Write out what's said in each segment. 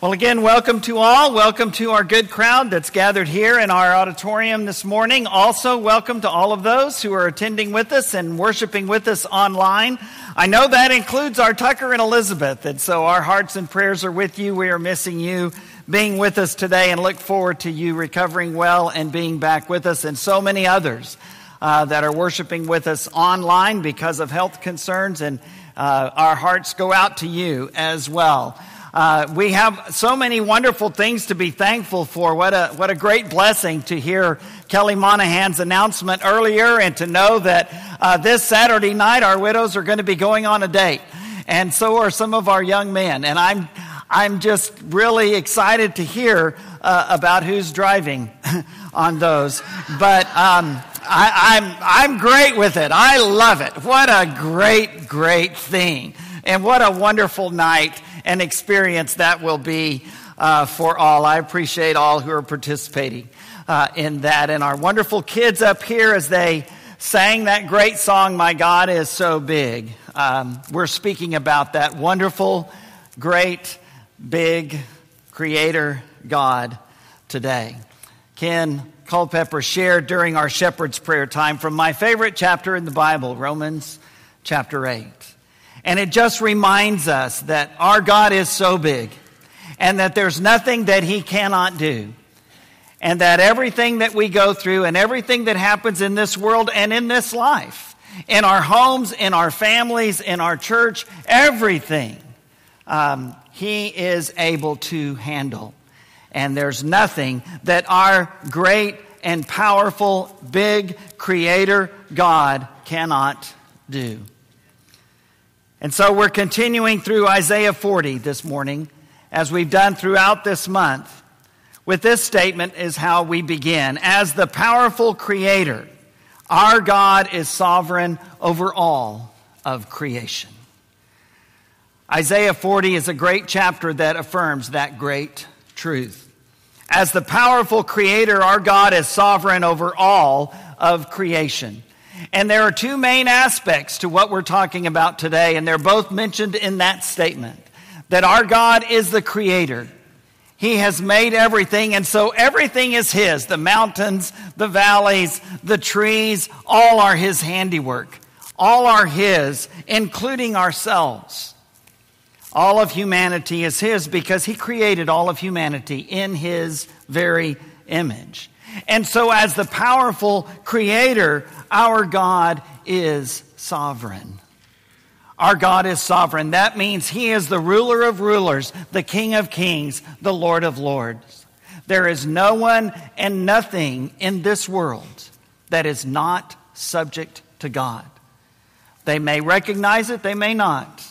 Well, again, welcome to all. Welcome to our good crowd that's gathered here in our auditorium this morning. Also, welcome to all of those who are attending with us and worshiping with us online. I know that includes our Tucker and Elizabeth, and so our hearts and prayers are with you. We are missing you being with us today and look forward to you recovering well and being back with us, and so many others uh, that are worshiping with us online because of health concerns, and uh, our hearts go out to you as well. Uh, we have so many wonderful things to be thankful for. What a, what a great blessing to hear Kelly Monahan's announcement earlier and to know that uh, this Saturday night our widows are going to be going on a date. And so are some of our young men. And I'm, I'm just really excited to hear uh, about who's driving on those. But um, I, I'm, I'm great with it. I love it. What a great, great thing. And what a wonderful night and experience that will be uh, for all. I appreciate all who are participating uh, in that. And our wonderful kids up here as they sang that great song, My God is So Big. Um, we're speaking about that wonderful, great, big Creator God today. Ken Culpepper shared during our shepherd's prayer time from my favorite chapter in the Bible, Romans chapter 8. And it just reminds us that our God is so big and that there's nothing that He cannot do. And that everything that we go through and everything that happens in this world and in this life, in our homes, in our families, in our church, everything, um, He is able to handle. And there's nothing that our great and powerful, big Creator God cannot do. And so we're continuing through Isaiah 40 this morning, as we've done throughout this month. With this statement is how we begin. As the powerful creator, our God is sovereign over all of creation. Isaiah 40 is a great chapter that affirms that great truth. As the powerful creator, our God is sovereign over all of creation. And there are two main aspects to what we're talking about today, and they're both mentioned in that statement that our God is the creator. He has made everything, and so everything is His. The mountains, the valleys, the trees, all are His handiwork. All are His, including ourselves. All of humanity is His because He created all of humanity in His very image. And so, as the powerful creator, our God is sovereign. Our God is sovereign. That means He is the ruler of rulers, the King of kings, the Lord of lords. There is no one and nothing in this world that is not subject to God. They may recognize it, they may not.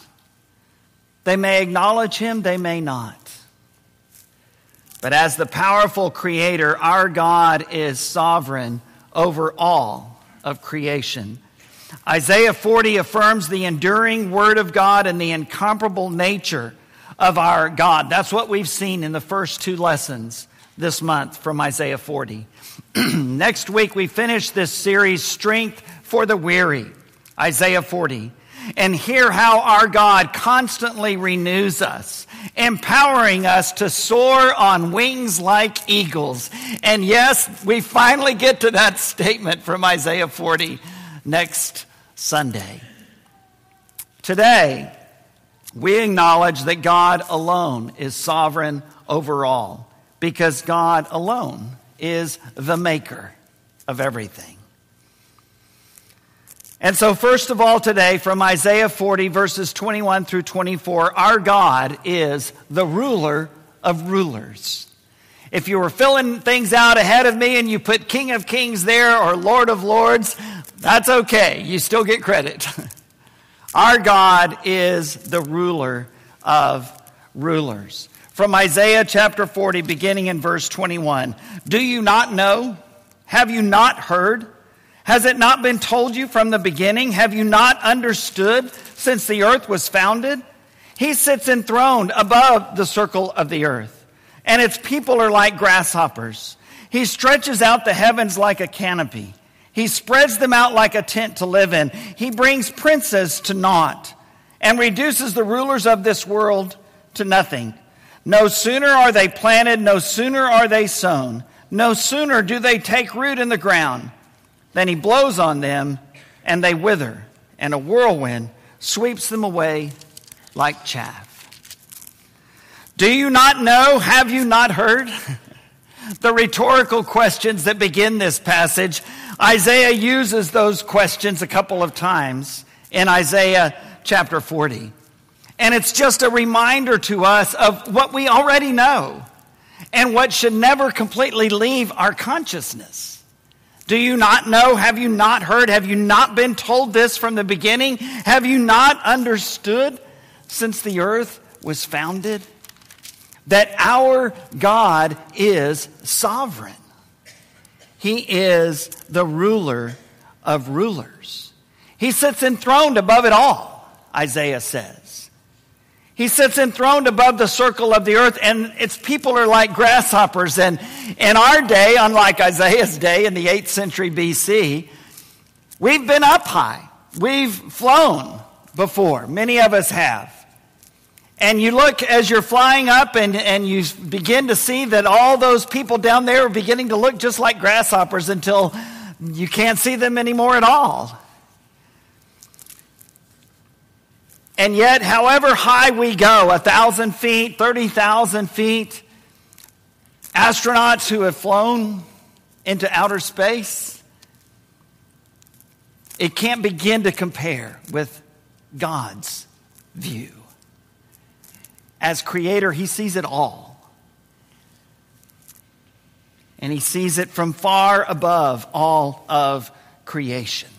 They may acknowledge Him, they may not. But as the powerful creator, our God is sovereign over all of creation. Isaiah 40 affirms the enduring word of God and the incomparable nature of our God. That's what we've seen in the first two lessons this month from Isaiah 40. Next week, we finish this series, Strength for the Weary, Isaiah 40 and hear how our God constantly renews us, empowering us to soar on wings like eagles. And yes, we finally get to that statement from Isaiah 40 next Sunday. Today, we acknowledge that God alone is sovereign over all because God alone is the maker of everything. And so, first of all, today, from Isaiah 40, verses 21 through 24, our God is the ruler of rulers. If you were filling things out ahead of me and you put King of Kings there or Lord of Lords, that's okay. You still get credit. Our God is the ruler of rulers. From Isaiah chapter 40, beginning in verse 21 Do you not know? Have you not heard? Has it not been told you from the beginning? Have you not understood since the earth was founded? He sits enthroned above the circle of the earth, and its people are like grasshoppers. He stretches out the heavens like a canopy. He spreads them out like a tent to live in. He brings princes to naught and reduces the rulers of this world to nothing. No sooner are they planted, no sooner are they sown, no sooner do they take root in the ground than he blows on them and they wither, and a whirlwind sweeps them away like chaff. Do you not know? Have you not heard? the rhetorical questions that begin this passage, Isaiah uses those questions a couple of times in Isaiah chapter 40. And it's just a reminder to us of what we already know and what should never completely leave our consciousness. Do you not know? Have you not heard? Have you not been told this from the beginning? Have you not understood since the earth was founded? That our God is sovereign. He is the ruler of rulers. He sits enthroned above it all, Isaiah says. He sits enthroned above the circle of the earth, and its people are like grasshoppers. And in our day, unlike Isaiah's day in the 8th century BC, we've been up high. We've flown before. Many of us have. And you look as you're flying up and, and you begin to see that all those people down there are beginning to look just like grasshoppers until you can't see them anymore at all. And yet, however high we go, a thousand feet, 30,000 feet, astronauts who have flown into outer space, it can't begin to compare with God's view. As creator, he sees it all. And he sees it from far above all of creation.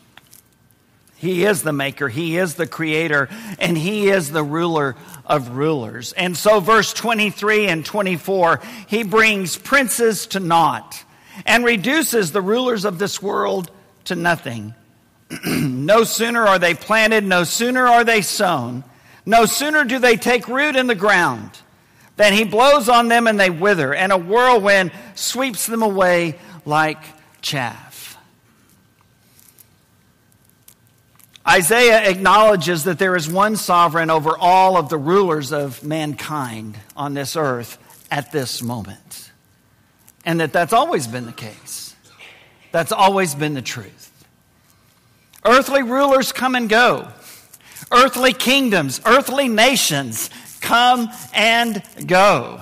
He is the maker, He is the creator, and He is the ruler of rulers. And so, verse 23 and 24, He brings princes to naught and reduces the rulers of this world to nothing. no sooner are they planted, no sooner are they sown, no sooner do they take root in the ground than He blows on them and they wither, and a whirlwind sweeps them away like chaff. Isaiah acknowledges that there is one sovereign over all of the rulers of mankind on this earth at this moment. And that that's always been the case. That's always been the truth. Earthly rulers come and go. Earthly kingdoms, earthly nations come and go.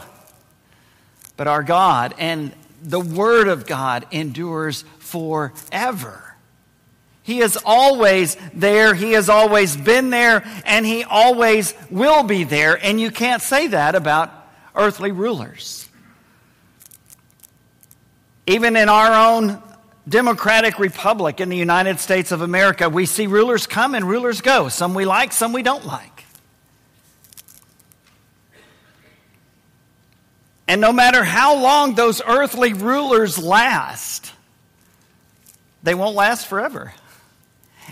But our God and the Word of God endures forever. He is always there. He has always been there, and He always will be there. And you can't say that about earthly rulers. Even in our own democratic republic in the United States of America, we see rulers come and rulers go. Some we like, some we don't like. And no matter how long those earthly rulers last, they won't last forever.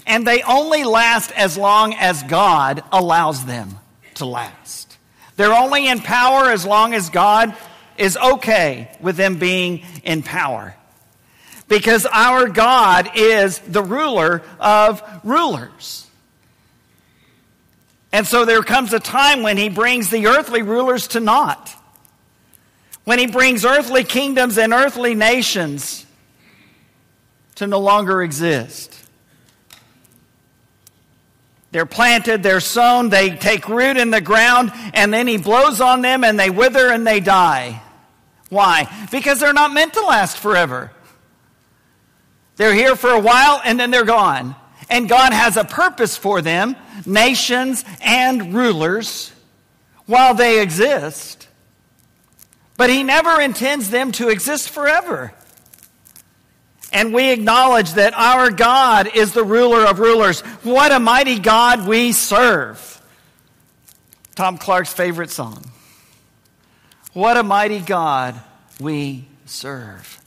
And they only last as long as God allows them to last. They're only in power as long as God is okay with them being in power. Because our God is the ruler of rulers. And so there comes a time when he brings the earthly rulers to naught. When he brings earthly kingdoms and earthly nations to no longer exist. They're planted, they're sown, they take root in the ground, and then he blows on them and they wither and they die. Why? Because they're not meant to last forever. They're here for a while and then they're gone. And God has a purpose for them, nations and rulers, while they exist. But He never intends them to exist forever and we acknowledge that our God is the ruler of rulers. What a mighty God we serve. Tom Clark's favorite song. What a mighty God we serve.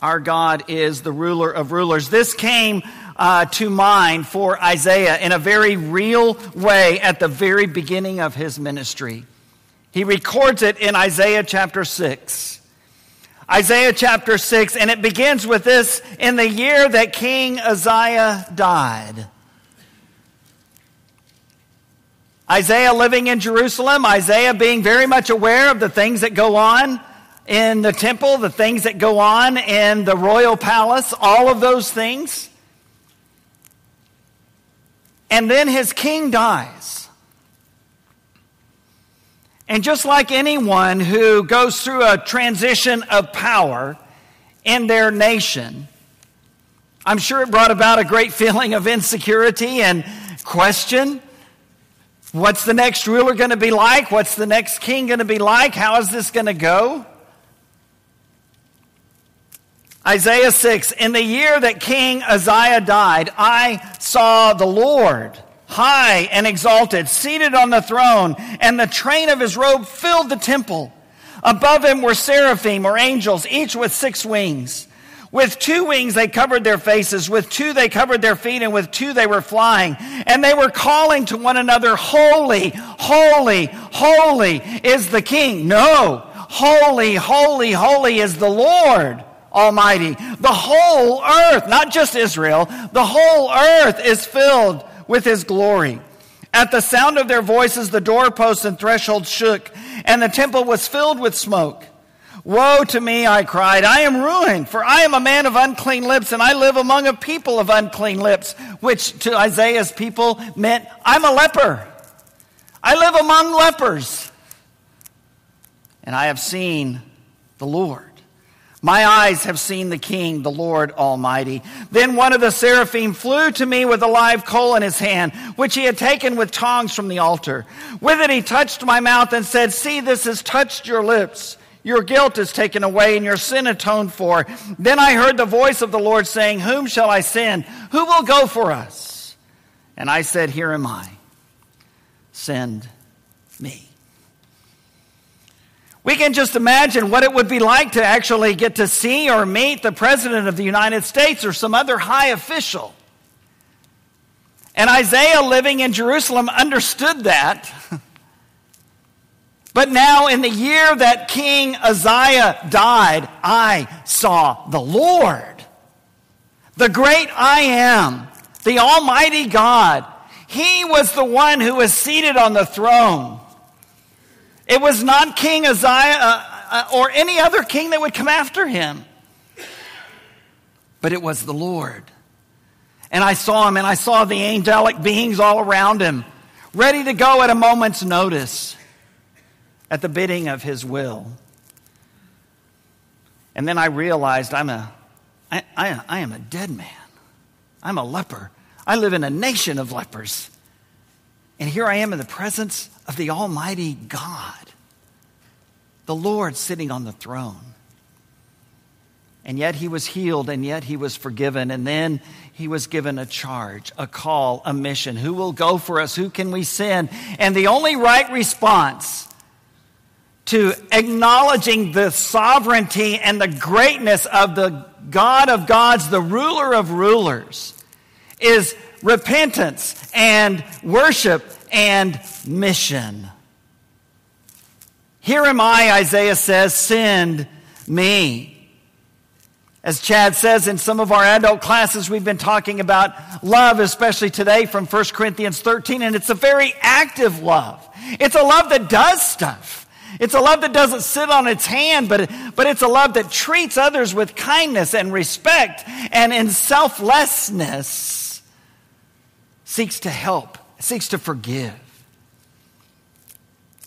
Our God is the ruler of rulers. This came uh, to mind for Isaiah in a very real way at the very beginning of his ministry. He records it in Isaiah chapter 6. Isaiah chapter 6, and it begins with this in the year that King Uzziah died. Isaiah living in Jerusalem, Isaiah being very much aware of the things that go on in the temple, the things that go on in the royal palace, all of those things. And then his king dies. And just like anyone who goes through a transition of power in their nation, I'm sure it brought about a great feeling of insecurity and question. What's the next ruler going to be like? What's the next king going to be like? How is this going to go? Isaiah 6 In the year that King Uzziah died, I saw the Lord high and exalted, seated on the throne, and the train of his robe filled the temple. Above him were seraphim or angels, each with six wings. With two wings they covered their faces, with two they covered their feet, and with two they were flying. And they were calling to one another, Holy, holy, holy is the King. No, holy, holy, holy is the Lord Almighty. The whole earth, not just Israel, the whole earth is filled with His glory. At the sound of their voices, the doorposts and thresholds shook, and the temple was filled with smoke. Woe to me, I cried. I am ruined, for I am a man of unclean lips, and I live among a people of unclean lips, which to Isaiah's people meant, I'm a leper. I live among lepers. And I have seen the Lord. My eyes have seen the King, the Lord Almighty. Then one of the seraphim flew to me with a live coal in his hand, which he had taken with tongs from the altar. With it he touched my mouth and said, See, this has touched your lips. Your guilt is taken away and your sin atoned for. Then I heard the voice of the Lord saying, Whom shall I send? Who will go for us? And I said, Here am I. Send me. We can just imagine what it would be like to actually get to see or meet the President of the United States or some other high official. And Isaiah, living in Jerusalem, understood that. But now, in the year that King Uzziah died, I saw the Lord, the great I am, the Almighty God. He was the one who was seated on the throne. It was not King Uzziah uh, uh, or any other king that would come after him, but it was the Lord. And I saw him, and I saw the angelic beings all around him, ready to go at a moment's notice at the bidding of his will. And then I realized I'm a, I, I, I am a dead man. I'm a leper. I live in a nation of lepers. And here I am in the presence of the Almighty God, the Lord sitting on the throne. And yet he was healed, and yet he was forgiven. And then he was given a charge, a call, a mission. Who will go for us? Who can we send? And the only right response to acknowledging the sovereignty and the greatness of the God of gods, the ruler of rulers, is repentance and worship and mission. Here am I, Isaiah says, send me. As Chad says in some of our adult classes, we've been talking about love, especially today from 1 Corinthians 13, and it's a very active love. It's a love that does stuff. It's a love that doesn't sit on its hand, but, but it's a love that treats others with kindness and respect and in selflessness seeks to help, seeks to forgive.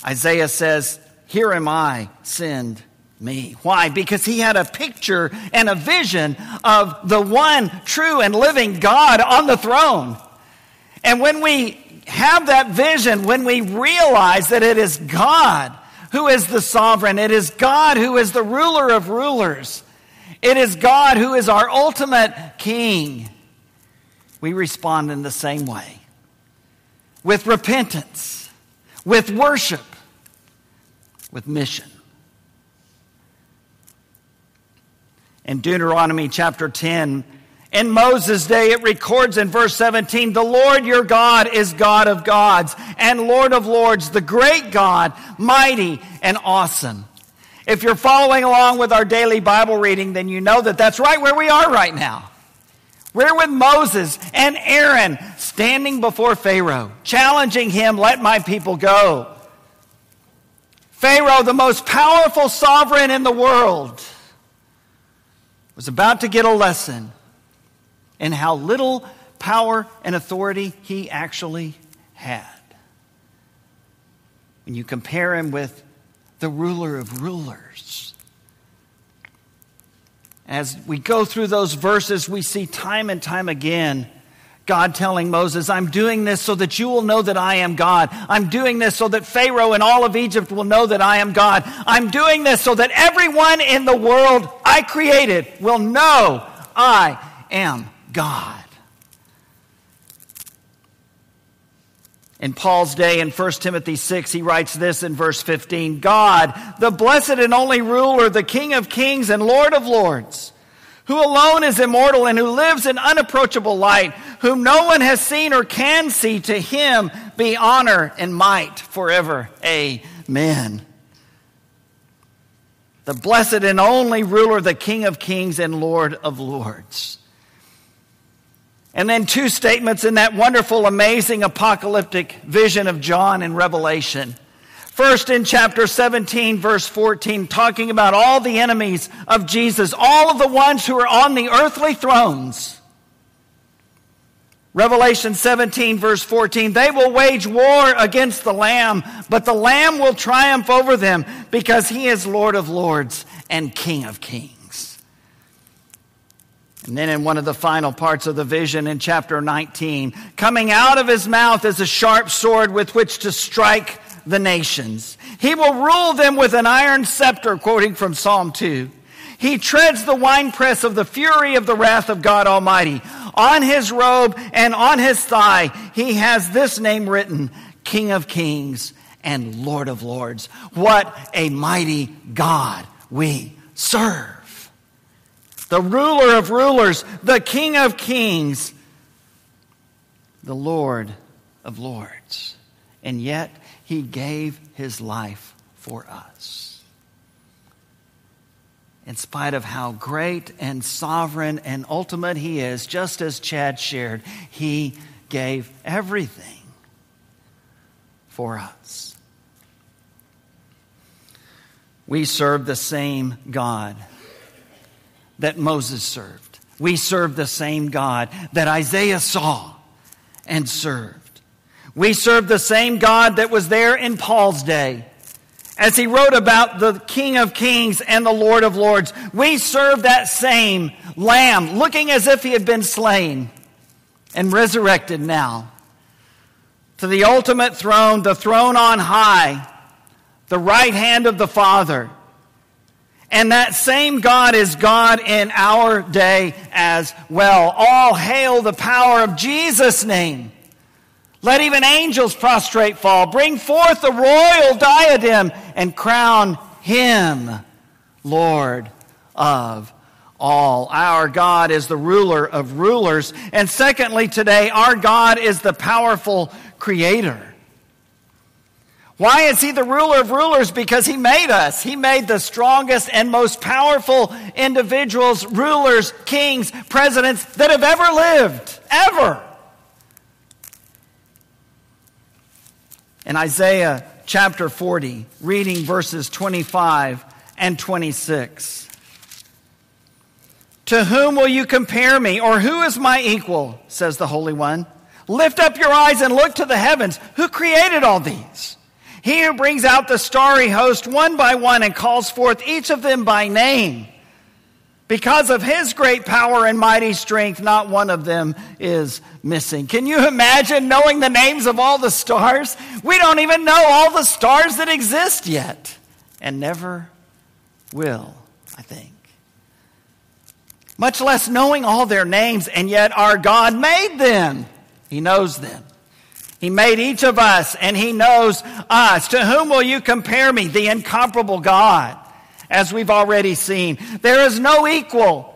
Isaiah says, Here am I, send me. Why? Because he had a picture and a vision of the one true and living God on the throne. And when we have that vision, when we realize that it is God who is the sovereign. It is God who is the ruler of rulers. It is God who is our ultimate king. We respond in the same way with repentance, with worship, with mission. In Deuteronomy chapter 10, in Moses' day, it records in verse 17, the Lord your God is God of gods and Lord of lords, the great God, mighty and awesome. If you're following along with our daily Bible reading, then you know that that's right where we are right now. We're with Moses and Aaron standing before Pharaoh, challenging him, let my people go. Pharaoh, the most powerful sovereign in the world, was about to get a lesson in how little power and authority he actually had. When you compare him with the ruler of rulers, as we go through those verses, we see time and time again God telling Moses, I'm doing this so that you will know that I am God. I'm doing this so that Pharaoh and all of Egypt will know that I am God. I'm doing this so that everyone in the world I created will know I am God. In Paul's day in 1 Timothy 6, he writes this in verse 15 God, the blessed and only ruler, the King of kings and Lord of lords, who alone is immortal and who lives in unapproachable light, whom no one has seen or can see, to him be honor and might forever. Amen. The blessed and only ruler, the King of kings and Lord of lords. And then two statements in that wonderful, amazing apocalyptic vision of John in Revelation. First, in chapter 17, verse 14, talking about all the enemies of Jesus, all of the ones who are on the earthly thrones. Revelation 17, verse 14, they will wage war against the Lamb, but the Lamb will triumph over them because he is Lord of lords and King of kings. And then in one of the final parts of the vision in chapter 19, coming out of his mouth is a sharp sword with which to strike the nations. He will rule them with an iron scepter, quoting from Psalm 2. He treads the winepress of the fury of the wrath of God Almighty. On his robe and on his thigh, he has this name written King of Kings and Lord of Lords. What a mighty God we serve the ruler of rulers, the King of kings, the Lord of lords. And yet, he gave his life for us. In spite of how great and sovereign and ultimate he is, just as Chad shared, he gave everything for us. We serve the same God that Moses served. We serve the same God that Isaiah saw and served. We serve the same God that was there in Paul's day. As he wrote about the King of Kings and the Lord of Lords, we serve that same Lamb, looking as if he had been slain and resurrected now. To the ultimate throne, the throne on high, the right hand of the Father. And that same God is God in our day as well. All hail the power of Jesus' name. Let even angels prostrate fall. Bring forth the royal diadem and crown him Lord of all. Our God is the ruler of rulers. And secondly, today, our God is the powerful creator. Why is he the ruler of rulers? Because he made us. He made the strongest and most powerful individuals, rulers, kings, presidents that have ever lived. Ever. In Isaiah chapter 40, reading verses 25 and 26. To whom will you compare me, or who is my equal? says the Holy One. Lift up your eyes and look to the heavens. Who created all these? He who brings out the starry host one by one and calls forth each of them by name. Because of his great power and mighty strength, not one of them is missing. Can you imagine knowing the names of all the stars? We don't even know all the stars that exist yet, and never will, I think. Much less knowing all their names, and yet our God made them. He knows them. He made each of us and He knows us. To whom will you compare me? The incomparable God, as we've already seen. There is no equal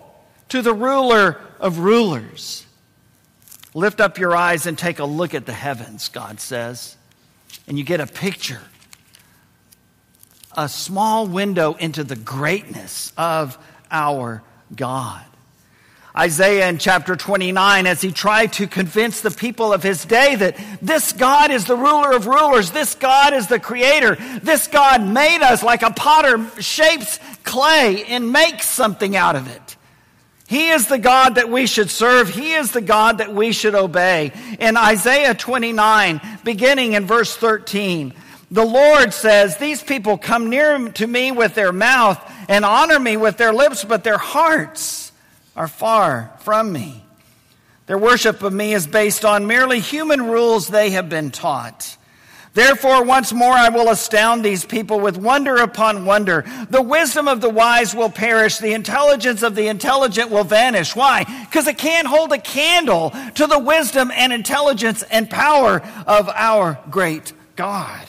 to the ruler of rulers. Lift up your eyes and take a look at the heavens, God says, and you get a picture. A small window into the greatness of our God. Isaiah in chapter 29 as he tried to convince the people of his day that this God is the ruler of rulers, this God is the creator, this God made us like a potter shapes clay and makes something out of it. He is the God that we should serve. He is the God that we should obey. In Isaiah 29, beginning in verse 13, the Lord says, These people come near to me with their mouth and honor me with their lips, but their hearts are far from me. Their worship of me is based on merely human rules they have been taught. Therefore, once more I will astound these people with wonder upon wonder. The wisdom of the wise will perish. The intelligence of the intelligent will vanish. Why? Because it can't hold a candle to the wisdom and intelligence and power of our great God.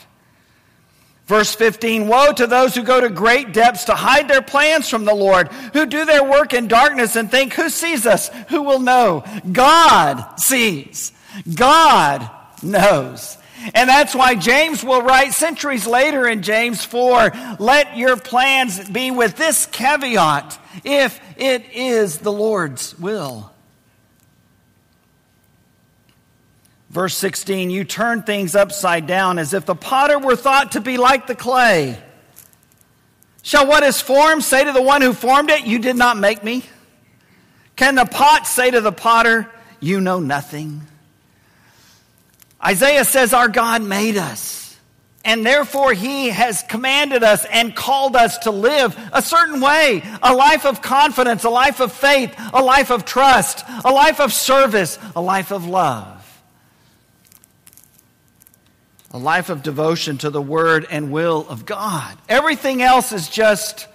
Verse 15 Woe to those who go to great depths to hide their plans from the Lord, who do their work in darkness and think, Who sees us? Who will know? God sees. God knows. And that's why James will write centuries later in James 4 let your plans be with this caveat if it is the Lord's will. Verse 16, you turn things upside down as if the potter were thought to be like the clay. Shall what is formed say to the one who formed it, You did not make me? Can the pot say to the potter, You know nothing? Isaiah says, Our God made us. And therefore, He has commanded us and called us to live a certain way a life of confidence, a life of faith, a life of trust, a life of service, a life of love a life of devotion to the word and will of God. Everything else is just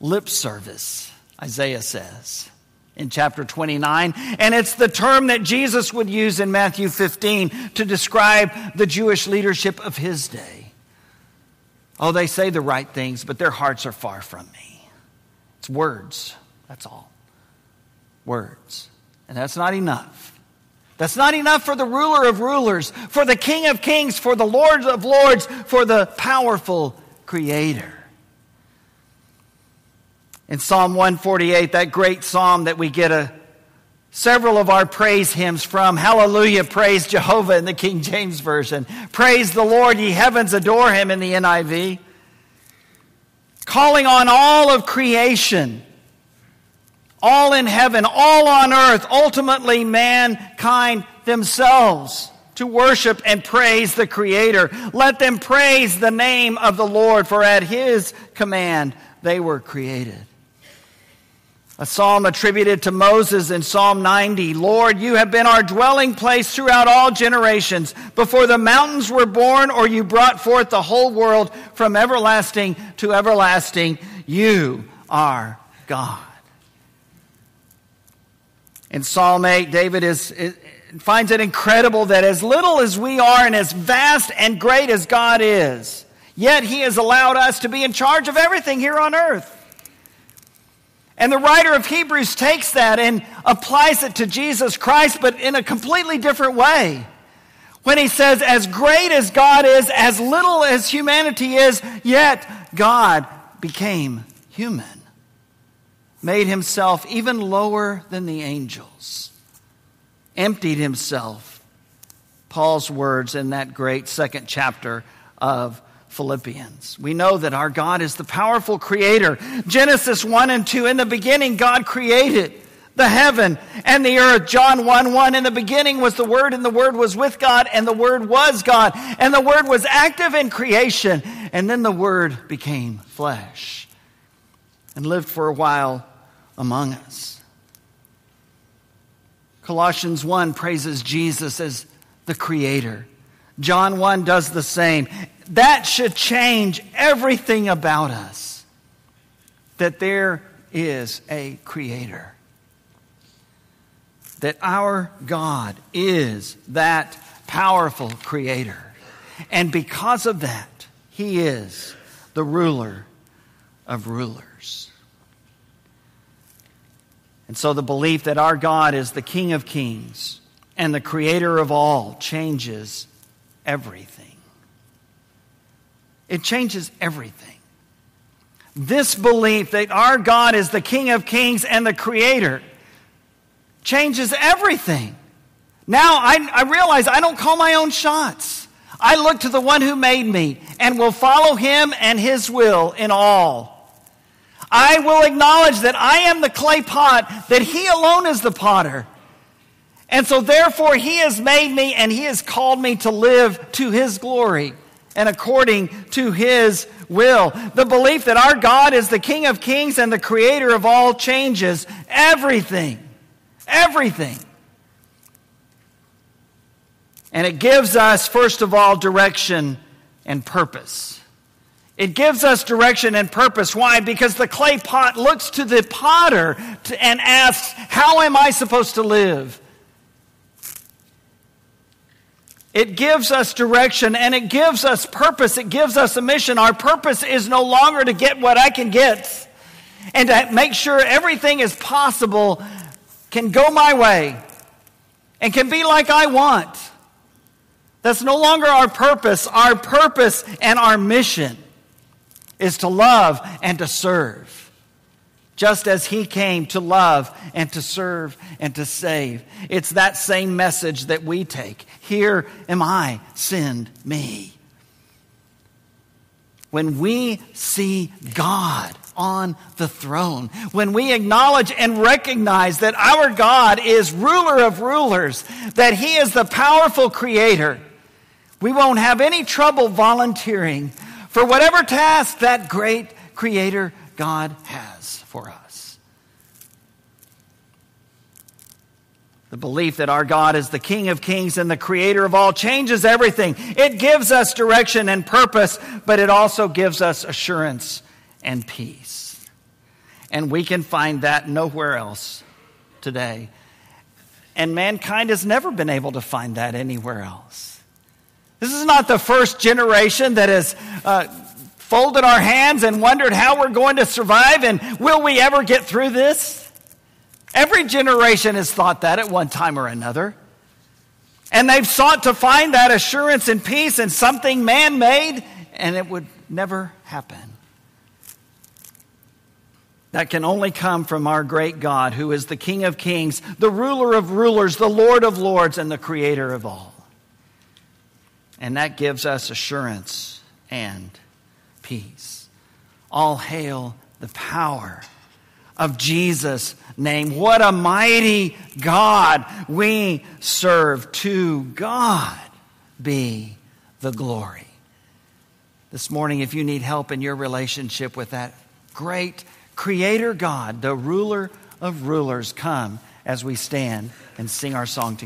lip service, Isaiah says in chapter 29. And it's the term that Jesus would use in Matthew 15 to describe the Jewish leadership of his day. Oh, they say the right things, but their hearts are far from me. It's words, that's all. Words. And that's not enough. That's not enough for the ruler of rulers, for the king of kings, for the lord of lords, for the powerful creator. In Psalm 148, that great psalm that we get a, several of our praise hymns from, Hallelujah, praise Jehovah in the King James Version. Praise the Lord, ye heavens, adore him in the NIV. Calling on all of creation all in heaven, all on earth, ultimately mankind themselves to worship and praise the Creator. Let them praise the name of the Lord, for at His command they were created. A psalm attributed to Moses in Psalm 90 Lord, you have been our dwelling place throughout all generations. Before the mountains were born, or you brought forth the whole world from everlasting to everlasting, you are God. In Psalm 8, David is, is, finds it incredible that as little as we are and as vast and great as God is, yet he has allowed us to be in charge of everything here on earth. And the writer of Hebrews takes that and applies it to Jesus Christ, but in a completely different way. When he says, as great as God is, as little as humanity is, yet God became human made himself even lower than the angels, emptied himself. Paul's words in that great second chapter of Philippians. We know that our God is the powerful creator. Genesis 1 and 2, in the beginning, God created the heaven and the earth. John 1 1, in the beginning was the Word, and the Word was with God, and the Word was God, and the Word was active in creation, and then the Word became flesh and lived for a while among us. Colossians 1 praises Jesus as the Creator. John 1 does the same. That should change everything about us. That there is a Creator. That our God is that powerful Creator. And because of that, He is the ruler of rulers. And so the belief that our God is the King of kings and the creator of all changes everything. It changes everything. This belief that our God is the King of kings and the creator changes everything. Now I, I realize I don't call my own shots. I look to the one who made me and will follow him and his will in all. I will acknowledge that I am the clay pot, that he alone is the potter. And so, therefore, he has made me and he has called me to live to his glory and according to his will. The belief that our God is the King of kings and the creator of all changes everything. Everything. And it gives us, first of all, direction and purpose. It gives us direction and purpose. Why? Because the clay pot looks to the potter to, and asks, How am I supposed to live? It gives us direction and it gives us purpose. It gives us a mission. Our purpose is no longer to get what I can get and to make sure everything is possible, can go my way, and can be like I want. That's no longer our purpose. Our purpose and our mission is to love and to serve just as he came to love and to serve and to save. It's that same message that we take. Here am I, send me. When we see God on the throne, when we acknowledge and recognize that our God is ruler of rulers, that he is the powerful creator, we won't have any trouble volunteering for whatever task that great creator God has for us. The belief that our God is the King of kings and the creator of all changes everything. It gives us direction and purpose, but it also gives us assurance and peace. And we can find that nowhere else today. And mankind has never been able to find that anywhere else. This is not the first generation that has uh, folded our hands and wondered how we're going to survive and will we ever get through this? Every generation has thought that at one time or another. And they've sought to find that assurance and peace in something man made, and it would never happen. That can only come from our great God, who is the King of kings, the ruler of rulers, the Lord of lords, and the creator of all. And that gives us assurance and peace. All hail the power of Jesus' name. What a mighty God we serve. To God be the glory. This morning, if you need help in your relationship with that great Creator God, the ruler of rulers, come as we stand and sing our song together.